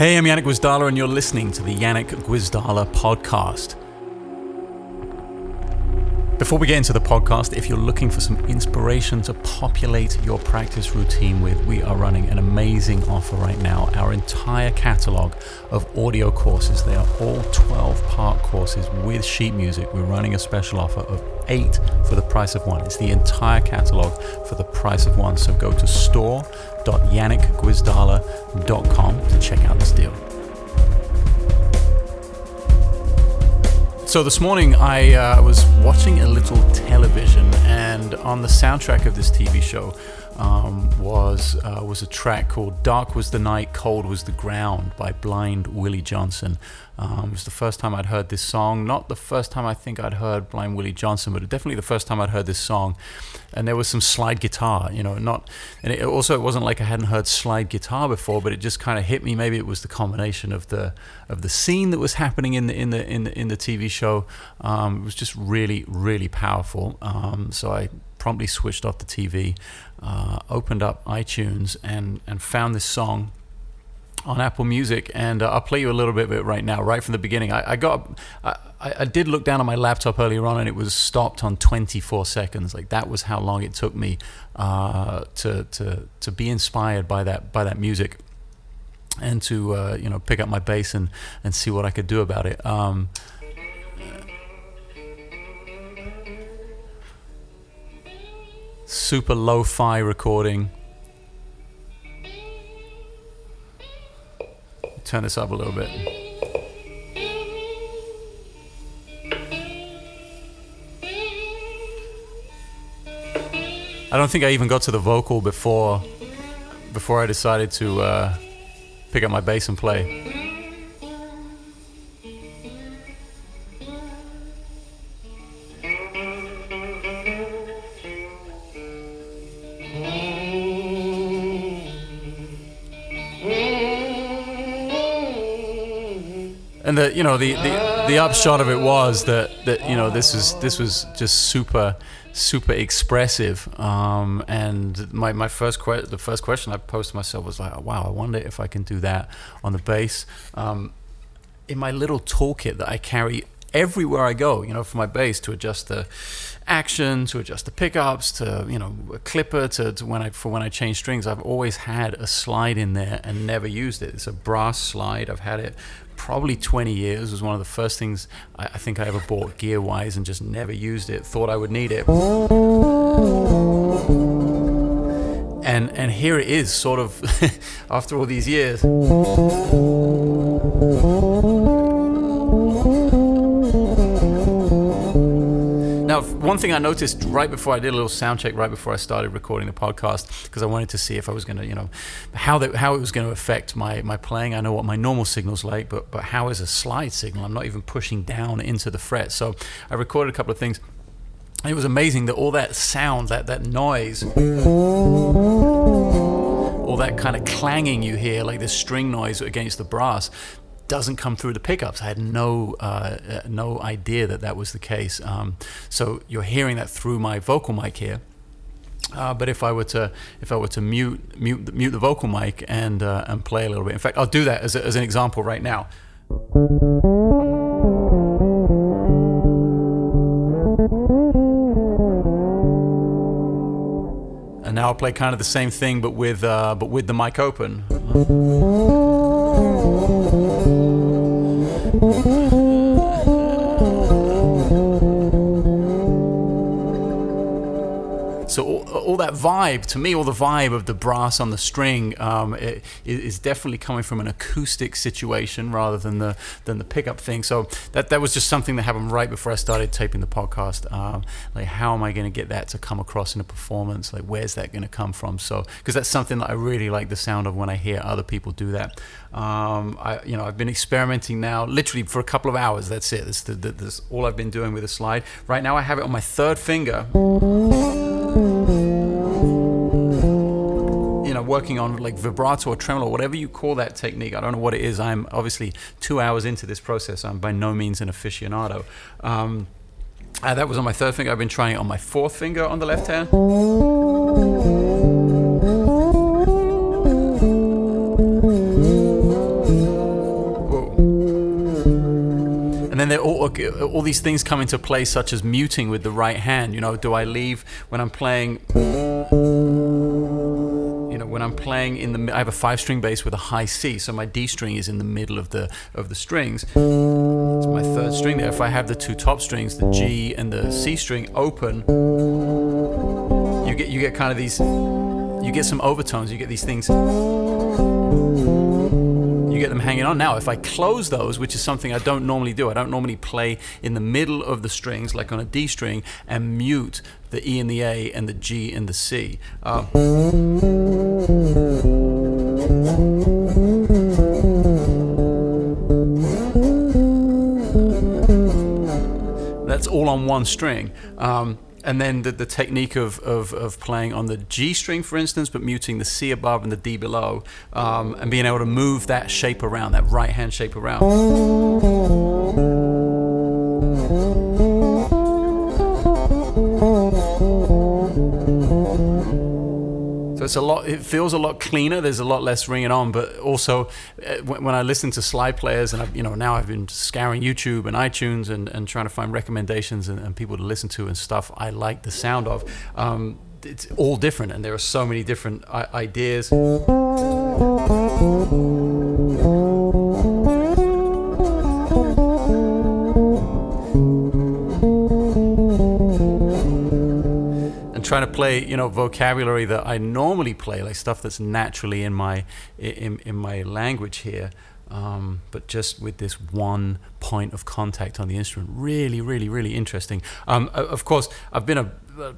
Hey, I'm Janek Gwizdala, and you're listening to the Janek Gwizdala podcast. Before we get into the podcast, if you're looking for some inspiration to populate your practice routine with, we are running an amazing offer right now. Our entire catalog of audio courses, they are all 12 part courses with sheet music. We're running a special offer of eight for the price of one. It's the entire catalog for the price of one. So go to store.janekgwizdala.com to check out this deal. So this morning I uh, was watching a little television, and on the soundtrack of this TV show um, was uh, was a track called "Dark Was the Night, Cold Was the Ground" by Blind Willie Johnson. Um, it was the first time I'd heard this song. Not the first time I think I'd heard Blind Willie Johnson, but definitely the first time I'd heard this song. And there was some slide guitar, you know, not. And it also it wasn't like I hadn't heard slide guitar before, but it just kind of hit me. Maybe it was the combination of the of the scene that was happening in the in the in the, in the TV show. Um, it was just really really powerful. Um, so I promptly switched off the TV, uh, opened up iTunes, and and found this song on Apple Music, and uh, I'll play you a little bit of it right now, right from the beginning. I, I got, I, I, did look down on my laptop earlier on, and it was stopped on 24 seconds. Like that was how long it took me uh, to to to be inspired by that by that music, and to uh, you know pick up my bass and and see what I could do about it. Um, super lo-fi recording turn this up a little bit. I don't think I even got to the vocal before before I decided to uh, pick up my bass and play. You know the, the the upshot of it was that that you know this was this was just super super expressive. Um, and my, my first que- the first question I posed to myself was like wow I wonder if I can do that on the bass. Um, in my little toolkit that I carry everywhere I go you know for my bass to adjust the action to adjust the pickups to you know a clipper to, to when I for when I change strings I've always had a slide in there and never used it it's a brass slide I've had it probably 20 years. It was one of the first things I, I think I ever bought gear wise and just never used it. Thought I would need it. And, and here it is, sort of, after all these years. Now, one thing I noticed right before I did a little sound check, right before I started recording the podcast, because I wanted to see if I was going to, you know, how that how it was going to affect my my playing. I know what my normal signal's like, but but how is a slide signal? I'm not even pushing down into the fret. So I recorded a couple of things. It was amazing that all that sound, that that noise all that kind of clanging you hear, like this string noise against the brass, doesn't come through the pickups. I had no uh, uh, no idea that that was the case. Um, so you're hearing that through my vocal mic here. Uh, but if I were to if I were to mute mute mute the vocal mic and uh, and play a little bit, in fact, I'll do that as, a, as an example right now. And now I'll play kind of the same thing, but with uh, but with the mic open. Música So all, all, that vibe, to me, all the vibe of the brass on the string um, it, is definitely coming from an acoustic situation rather than the than the pickup thing. So that that was just something that happened right before I started taping the podcast. Um, like, how am I going to get that to come across in a performance? Like, where's that going to come from? So because that's something that I really like the sound of when I hear other people do that. Um, I you know I've been experimenting now, literally for a couple of hours. That's it. That's, the, that's all I've been doing with the slide. Right now I have it on my third finger working on like vibrato or tremolo, whatever you call that technique. I don't know what it is. I'm obviously two hours into this process. I'm by no means an aficionado. Um, uh, that was on my third finger. I've been trying it on my fourth finger on the left hand. And then all, all these things come into play, such as muting with the right hand. You know, do I leave when I'm playing? When I'm playing in the, I have a five-string bass with a high C, so my D string is in the middle of the of the strings. It's my third string there. If I have the two top strings, the G and the C string open, you get you get kind of these, you get some overtones. You get these things You get them hanging on. Now, if I close those, which is something I don't normally do, I don't normally play in the middle of the strings, like on a D string, and mute the E and the A and the G and the C. Uh, that's all on one string. Um, and then the, the technique of, of, of, playing on the G string, for instance, but muting the C above and the D below, um, and being able to move that shape around, that right hand shape around. So it's a lot. It feels a lot cleaner. There's a lot less ringing on, but also uh, when I listen to slide players, and I've, you know now I've been scouring YouTube and iTunes and, and trying to find recommendations and, and people to listen to and stuff. I like the sound of. Um, it's all different, and there are so many different uh, ideas. Trying to play you know vocabulary that I normally play, like stuff that's naturally in my in, in my language here. Um, but just with this one point of contact on the instrument, really, really, really interesting. Um, of course, I've been a, a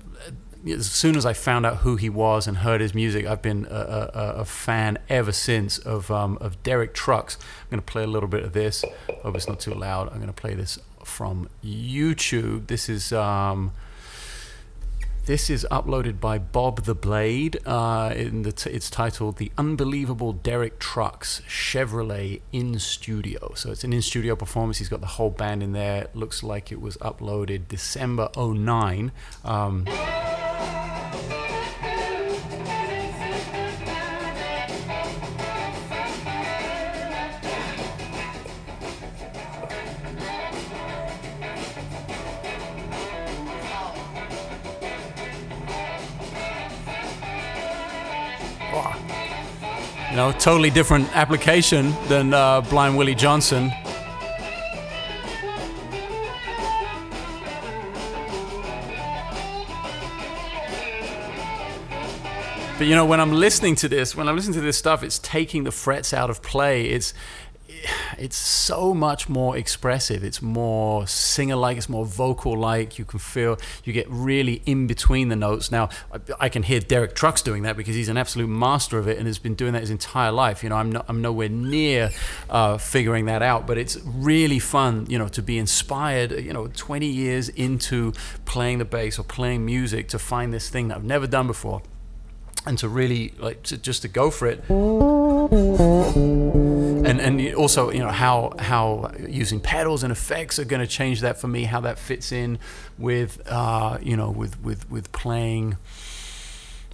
as soon as I found out who he was and heard his music, I've been a, a, a fan ever since of um, of Derek Trucks. I'm going to play a little bit of this. Hope it's not too loud. I'm going to play this from YouTube. This is. Um, this is uploaded by Bob the Blade. Uh, the t- it's titled "The Unbelievable Derek Trucks Chevrolet in Studio." So it's an in studio performance. He's got the whole band in there. looks like it was uploaded December 09. Um, You know, totally different application than uh, Blind Willie Johnson. But you know, when I'm listening to this, when I'm listening to this stuff, it's taking the frets out of play. It's it's so much more expressive. It's more singer like, it's more vocal like. You can feel, you get really in between the notes. Now, I, I, can hear Derek Trucks doing that because he's an absolute master of it and has been doing that his entire life. You know, I'm, I'm nowhere near uh, figuring that out, but it's really fun, you know, to be inspired, you know, 20 years into playing the bass or playing music to find this thing that I've never done before and to really like to, just to go for it and and also you know how how using pedals and effects are going to change that for me how that fits in with uh, you know with with with playing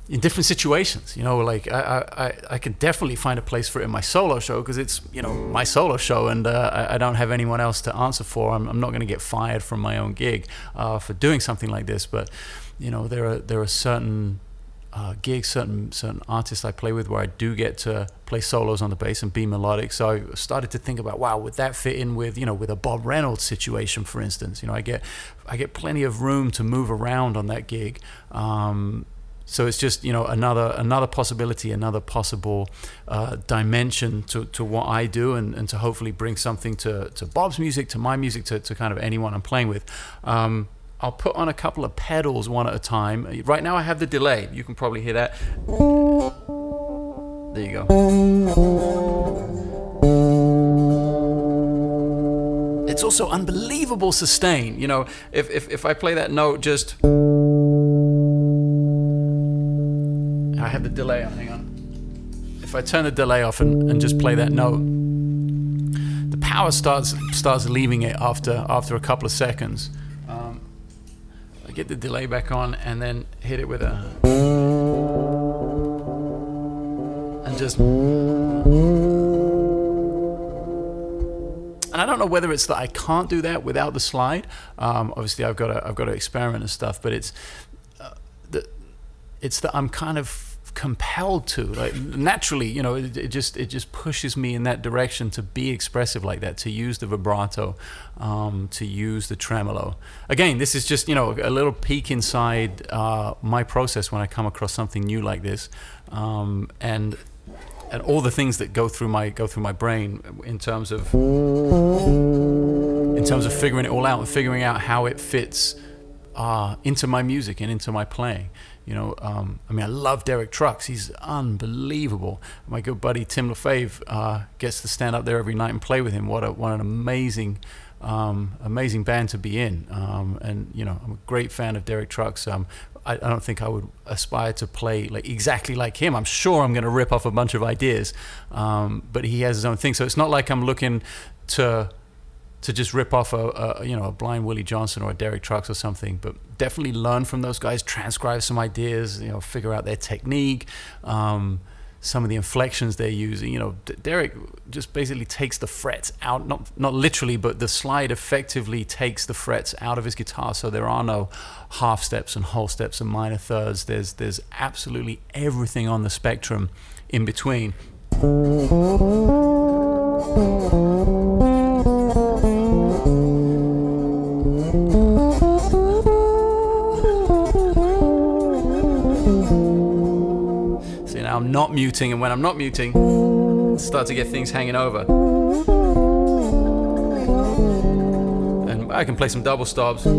in different situations you know like I, I I can definitely find a place for it in my solo show because it's you know my solo show and uh, I, I, don't have anyone else to answer for. I'm, I'm not going to get fired from my own gig uh, for doing something like this. But you know there are there are certain uh, gigs, certain certain artists I play with, where I do get to play solos on the bass and be melodic. So I started to think about, wow, would that fit in with you know with a Bob Reynolds situation, for instance? You know, I get I get plenty of room to move around on that gig. Um, so it's just you know another another possibility, another possible uh, dimension to, to what I do, and, and to hopefully bring something to, to Bob's music, to my music, to, to kind of anyone I'm playing with. Um, I'll put on a couple of pedals one at a time. Right now I have the delay. You can probably hear that. There you go. It's also unbelievable sustain. You know, if, if, if I play that note just. I have the delay on, hang on. If I turn the delay off and, and just play that note, the power starts starts leaving it after after a couple of seconds get the delay back on, and then hit it with a. And just. And I don't know whether it's that I can't do that without the slide. Um, obviously, I've got to I've got to experiment and stuff, but it's uh, the, it's that I'm kind of compelled to like naturally you know it, it, just it just pushes me in that direction to be expressive like that to use the vibrato um, to use the tremolo. Again this is just you know a little peek inside uh, my process when I come across something new like this um, and and all the things that go through my go through my brain in terms of in terms of figuring it all out and figuring out how it fits uh, into my music and into my playing you know, um, I mean, I love Derek Trucks. He's unbelievable. My good buddy Tim Lefebvre uh, gets to stand up there every night and play with him. What a what an amazing, um, amazing band to be in. Um, and you know, I'm a great fan of Derek Trucks. Um, I, don't think I would aspire to play like exactly like him. I'm sure I'm going to rip off a bunch of ideas, um, but he has his own thing. So it's not like I'm looking to to just rip off a, a, you know a blind Willie Johnson or a Derek Trucks or something, but definitely learn from those guys, transcribe some ideas, you know, figure out their technique, um, some of the inflections they're using. You know, D- Derek just basically takes the frets out, not not literally, but the slide effectively takes the frets out of his guitar, so there are no half steps and whole steps and minor thirds. There's there's absolutely everything on the spectrum in between. I'm not muting, and when I'm not muting, start to get things hanging over. And I can play some double stops. And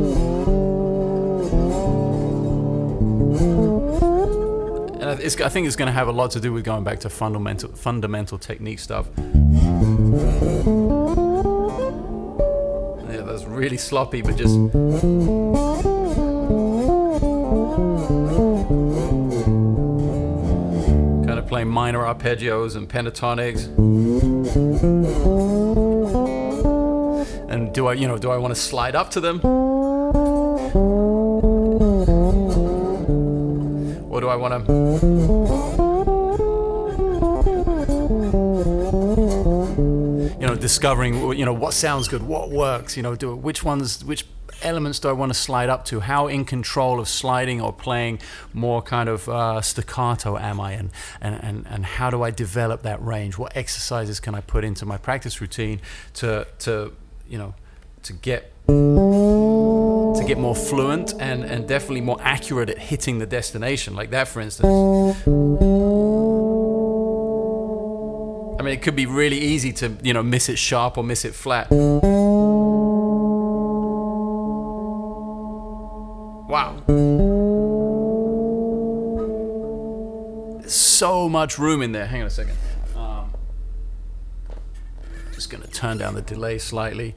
I think it's going to have a lot to do with going back to fundamental fundamental technique stuff. Really sloppy, but just. Kind of playing minor arpeggios and pentatonics. And do I, you know, do I want to slide up to them? Or do I want to discovering you know what sounds good what works you know do which ones which elements do I want to slide up to? How in control of sliding or playing more kind of uh, staccato am I? And, and, and, and how do I develop that range? What exercises can I put into my practice routine to, to you know, to get to get more fluent and, and definitely more accurate at hitting the destination. Like that, for instance. Mean, it could be really easy to, you know, miss it sharp or miss it flat. Wow. So much room in there. Hang on a second. Um, just going to turn down the delay slightly.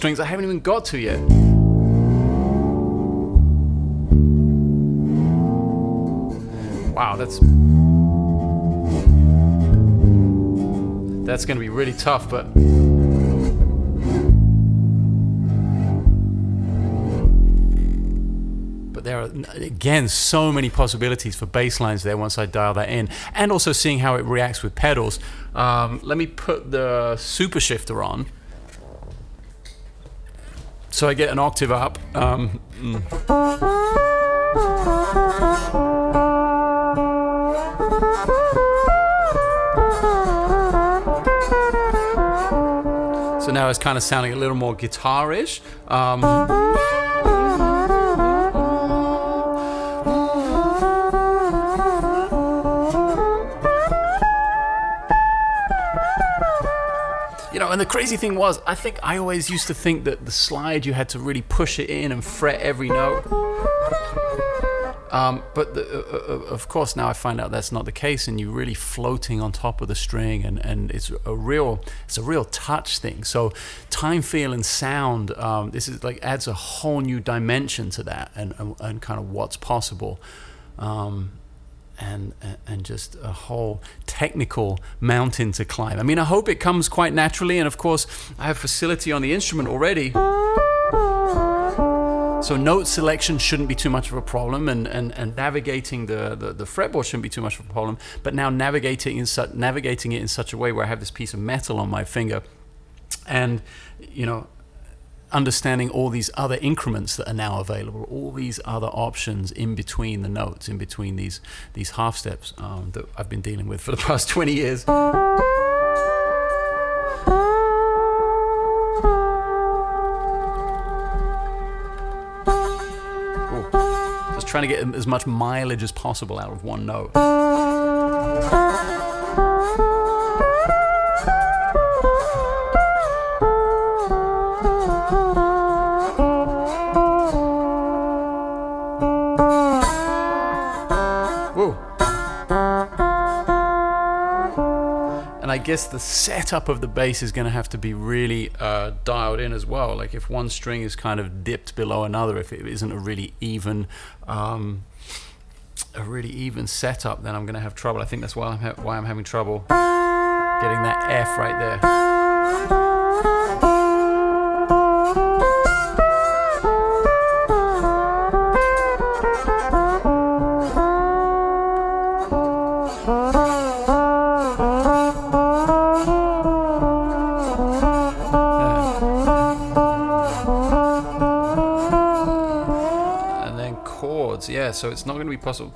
Strings I haven't even got to yet. Wow, that's that's to be really tough, but but there are again so many possibilities for bass lines there once I dial that in, and also seeing how it reacts with pedals. Um, let me put the super shifter on so I get an octave up. Um, mm. So now it's kind of sounding a little more guitar-ish. Um, the crazy thing was, I think I always used to think that the slide you had to really push it in and fret every note. Um, but the, uh, uh, of course, now I find out that's not the case, and you're really floating on top of the string, and, and it's a real it's a real touch thing. So time, feel, and sound. Um, this is like adds a whole new dimension to that, and and, and kind of what's possible. Um, and and just a whole technical mountain to climb. I mean, I hope it comes quite naturally, and of course, I have facility on the instrument already. So note selection shouldn't be too much of a problem, and, and, and navigating the, the, the fretboard shouldn't be too much of a problem. But now navigating in su- navigating it in such a way where I have this piece of metal on my finger, and you know, understanding all these other increments that are now available, all these other options in between the notes, in between these these half steps um, that I've been dealing with for the past 20 years. Just trying to get as much mileage as possible out of one note. Guess the setup of the bass is going to have to be really uh, dialed in as well. Like if one string is kind of dipped below another, if it isn't a really even, um, a really even setup, then I'm going to have trouble. I think that's why I'm ha- why I'm having trouble getting that F right there. Yeah, so it's not going to be possible.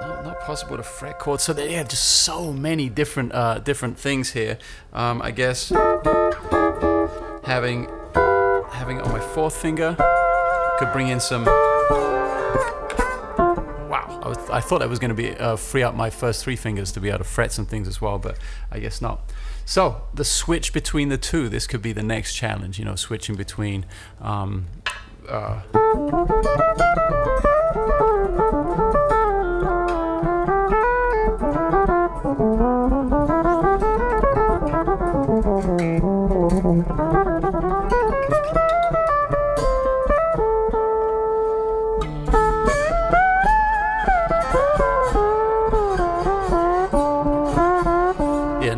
Not, not possible to fret chords. So there, yeah, just so many different uh, different things here. Um, I guess having having it on my fourth finger could bring in some. Wow, I, was, I thought that was going to be uh, free up my first three fingers to be able to fret some things as well, but I guess not. So the switch between the two, this could be the next challenge. You know, switching between. Um, uh,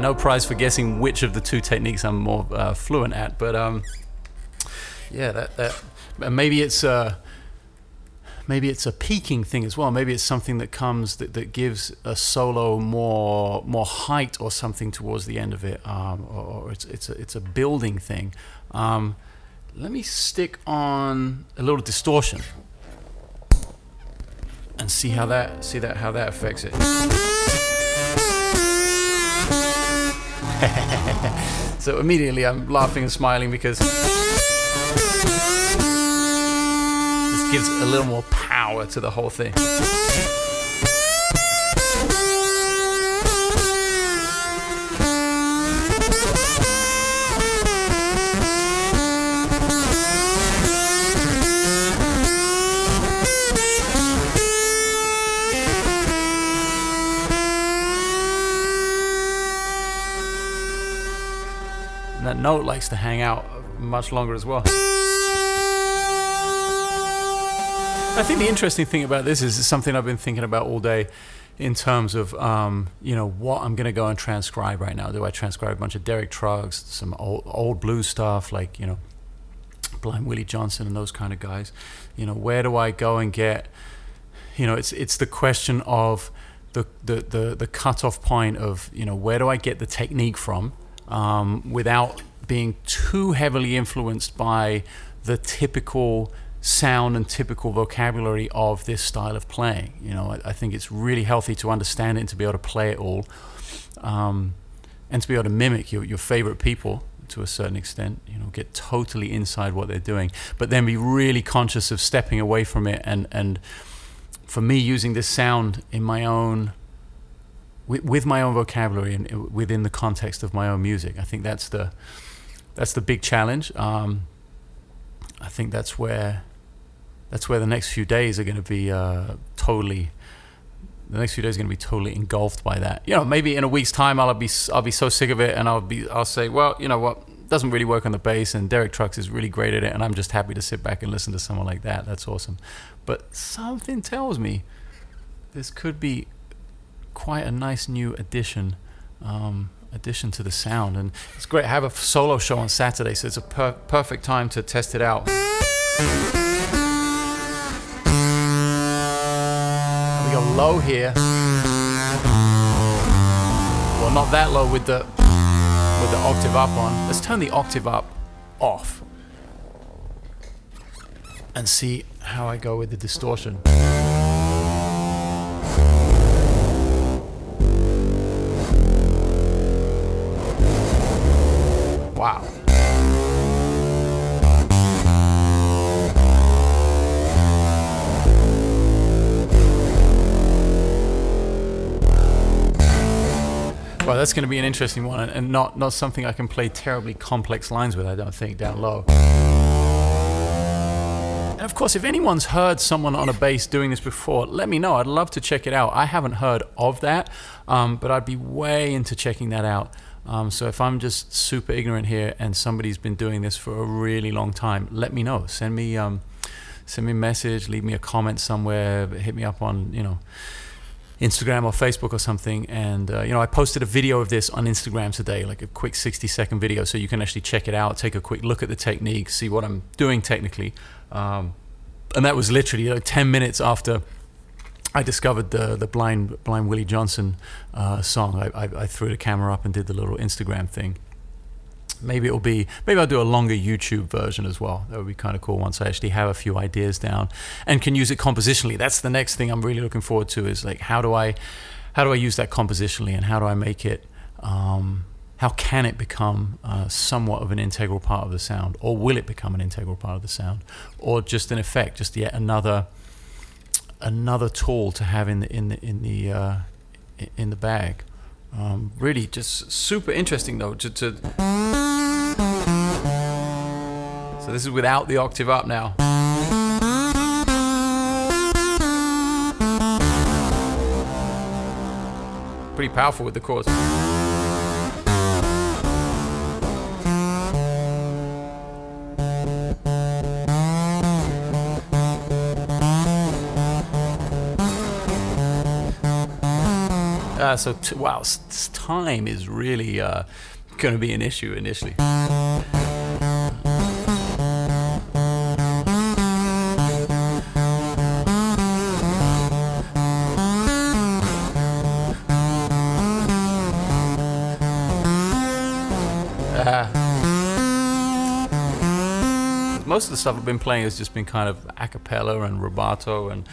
no prize for guessing which of the two techniques I'm more uh, fluent at. But um, yeah, that that maybe it's a maybe it's a peaking thing as well. Maybe it's something that comes that, that gives a solo more more height or something towards the end of it, um, or, or, it's it's a, it's a building thing. Um, let me stick on a little distortion and see how that see that how that affects it. so immediately I'm laughing and smiling because gives a little more power to the whole thing. that note likes to hang out much longer as well. I think the interesting thing about this is something I've been thinking about all day in terms of um, you know what I'm going to go and transcribe right now. Do I transcribe a bunch of Derek Trucks, some old, old blues stuff like you know Blind Willie Johnson and those kind of guys? You know where do I go and get? You know it's it's the question of the the the, the cutoff point of you know where do I get the technique from um, without being too heavily influenced by the typical sound and typical vocabulary of this style of playing. You know, I, I, think it's really healthy to understand it and to be able to play it all, um, and to be able to mimic your, your favorite people to a certain extent. You know, get totally inside what they're doing, but then be really conscious of stepping away from it and and for me using this sound in my own with, with my own vocabulary and uh, within the context of my own music. I think that's the that's the big challenge. Um, I think that's where that's where the next few days are going to be uh, totally the next few days are going to be totally engulfed by that. You know, maybe in a week's time I'll be I'll be so sick of it and I'll be I'll say, well, you know what, doesn't really work on the bass and Derek Trucks is really great at it and I'm just happy to sit back and listen to someone like that. That's awesome. But something tells me this could be quite a nice new addition. Um, addition to the sound and it's great I have a solo show on Saturday so it's a per- perfect time to test it out low here. Well, not that low with the with the octave up on. Let's turn the octave up off and see how I go with the distortion. Well, that's going to be an interesting one, and not not something I can play terribly complex lines with. I don't think down low. And of course, if anyone's heard someone on a bass doing this before, let me know. I'd love to check it out. I haven't heard of that, um, but I'd be way into checking that out. Um, so if I'm just super ignorant here and somebody's been doing this for a really long time, let me know. Send me um, send me a message, leave me a comment somewhere, hit me up on you know Instagram or Facebook or something. And, uh, you know, I posted a video of this on Instagram today, like a quick 60 second video, so you can actually check it out, take a quick look at the technique, see what I'm doing technically. Um, and that was literally like 10 minutes after I discovered the the blind blind Willie Johnson uh, song. I, I, I, threw the camera up and did the little Instagram thing maybe it'll be maybe I'll do a longer YouTube version as well. That would be kind of cool once I actually have a few ideas down and can use it compositionally. That's the next thing I'm really looking forward to is like how do I how do I use that compositionally and how do I make it um, how can it become uh, somewhat of an integral part of the sound or will it become an integral part of the sound or just an effect just yet another another tool to have in the in the in the uh, in the bag um, really just super interesting though to, to so this is without the octave up now. Pretty powerful with the chords. Uh, so t- wow, time is really uh, going to be an issue initially. The stuff I've been playing has just been kind of a cappella and rubato and.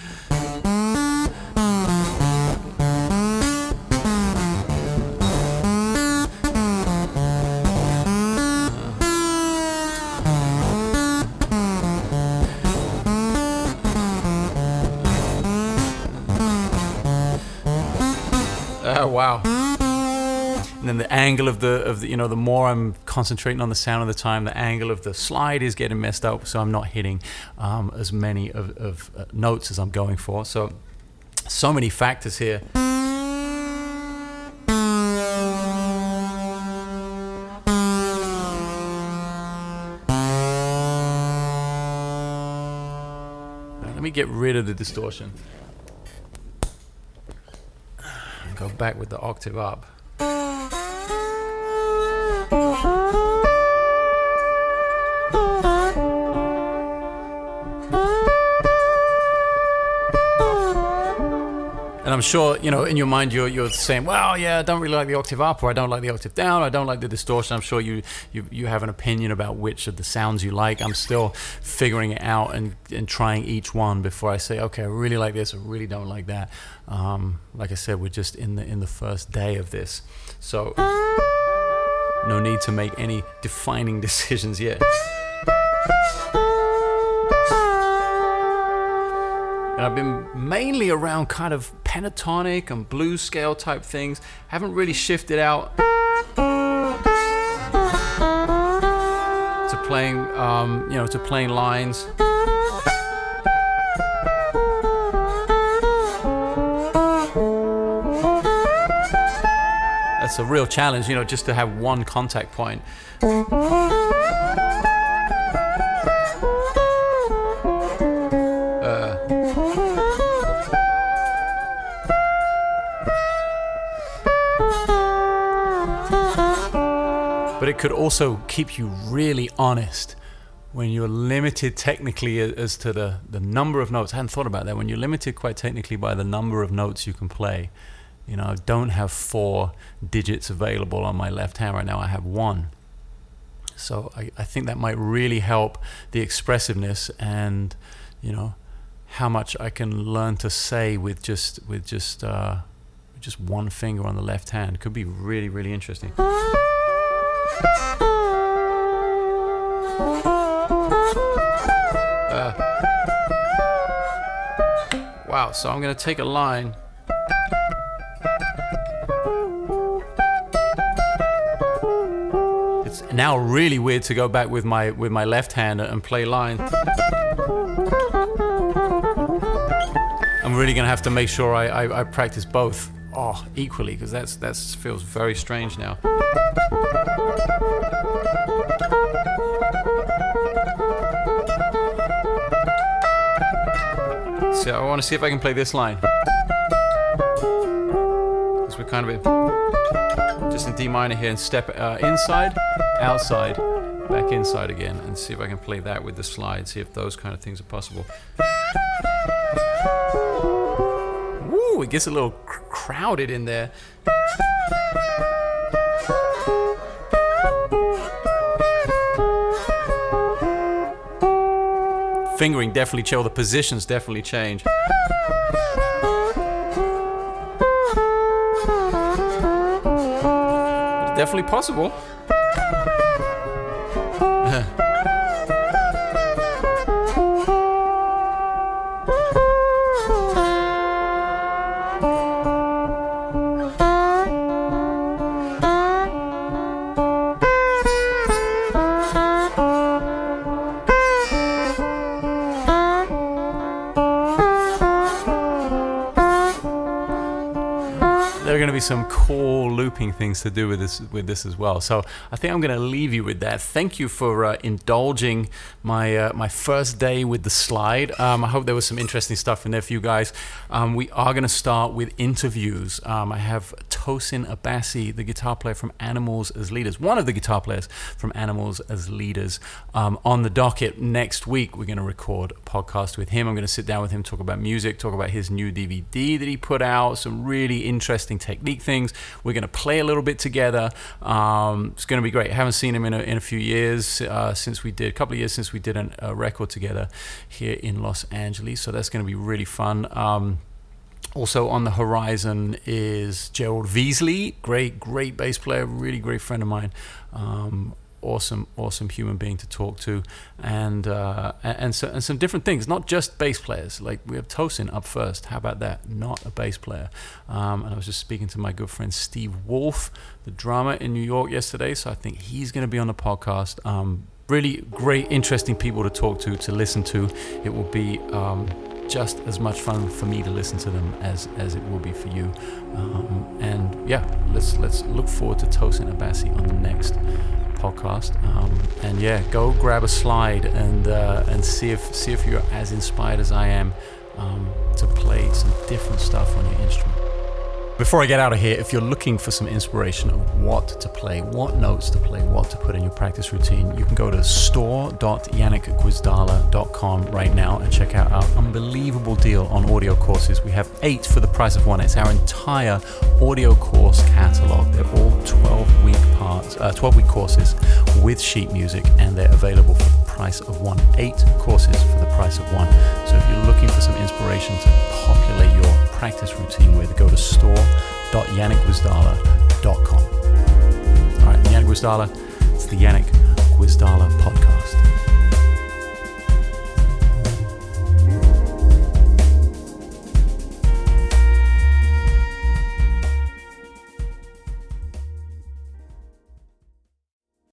Oh wow and then the angle of the of the you know the more I'm concentrating on the sound of the time, the angle of the slide is getting messed up, so I'm not hitting um, as many of, of uh, notes as I'm going for. So so many factors here. Let me get rid of the distortion. Go back with the octave up. And I'm sure, you know, in your mind, you're, you're saying, well, yeah, I don't really like the octave up, or I don't like the octave down, I don't like the distortion. I'm sure you, you, you have an opinion about which of the sounds you like. I'm still figuring it out and, and trying each one before I say, okay, I really like this, I really don't like that. Um, like I said, we're just in the, in the first day of this. So, no need to make any defining decisions yet. and I've been mainly around kind of pentatonic and blues scale type things. Haven't really shifted out to playing, um, you know, to playing lines. That's a real challenge, you know, just to have one contact point. Could also keep you really honest when you're limited technically as to the, the number of notes. I hadn't thought about that. When you're limited quite technically by the number of notes you can play, you know, I don't have four digits available on my left hand right now, I have one. So I, I think that might really help the expressiveness and, you know, how much I can learn to say with just with just uh, just one finger on the left hand could be really really interesting. Uh, wow, so I'm going to take a line. It's now really weird to go back with my with my left hand and play line. I'm really going to have to make sure I, I, I practice both oh, equally because that's that feels very strange now. So I want to see if I can play this line. Because we're kind of just in D minor here and step uh, inside, outside, back inside again, and see if I can play that with the slide. See if those kind of things are possible. Woo! It gets a little cr- crowded in there. fingering definitely change, the positions definitely change. It's definitely possible. some core looping things to do with this with this as well. So I think I'm going to leave you with that. Thank you for uh, indulging my uh, my first day with the slide. Um, I hope there was some interesting stuff in there for you guys. Um, we are going to start with interviews. Um, I have Tosin Abasi, the guitar player from Animals as Leaders, one of the guitar players from Animals as Leaders, um, on the docket next week. We're going to record a podcast with him. I'm going to sit down with him, talk about music, talk about his new DVD that he put out, some really interesting technique things. We're going to play a little bit together. Um, it's going to be great. I haven't seen him in a, in a few years uh, since we did, a couple of years since we did an, a record together here in Los Angeles. So that's going to be really fun. Um, also on the horizon is Gerald Veasley, great, great bass player, really great friend of mine. Um, awesome, awesome human being to talk to, and uh, and so, and some different things. Not just bass players. Like we have Tosin up first. How about that? Not a bass player. Um, and I was just speaking to my good friend Steve Wolf, the drummer in New York yesterday. So I think he's going to be on the podcast. Um, really great, interesting people to talk to, to listen to. It will be. Um, just as much fun for me to listen to them as as it will be for you. Um, and yeah, let's let's look forward to Tosin Abasi on the next podcast. Um, and yeah, go grab a slide and uh, and see if see if you're as inspired as I am um, to play some different stuff on your instrument. Before I get out of here, if you're looking for some inspiration of what to play, what notes to play, what to put in your practice routine, you can go to store.janekgwizdala.com right now and check out our unbelievable deal on audio courses. We have eight for the price of one. It's our entire audio course catalog. They're all 12 week parts, uh, 12 week courses with sheet music, and they're available for the price of one. Eight courses for the price of one. So if you're looking for some inspiration to populate your practice routine with, go to store.janekgwizdala.com. All right, Janek Gwizdala, it's the Janek Gwizdala podcast.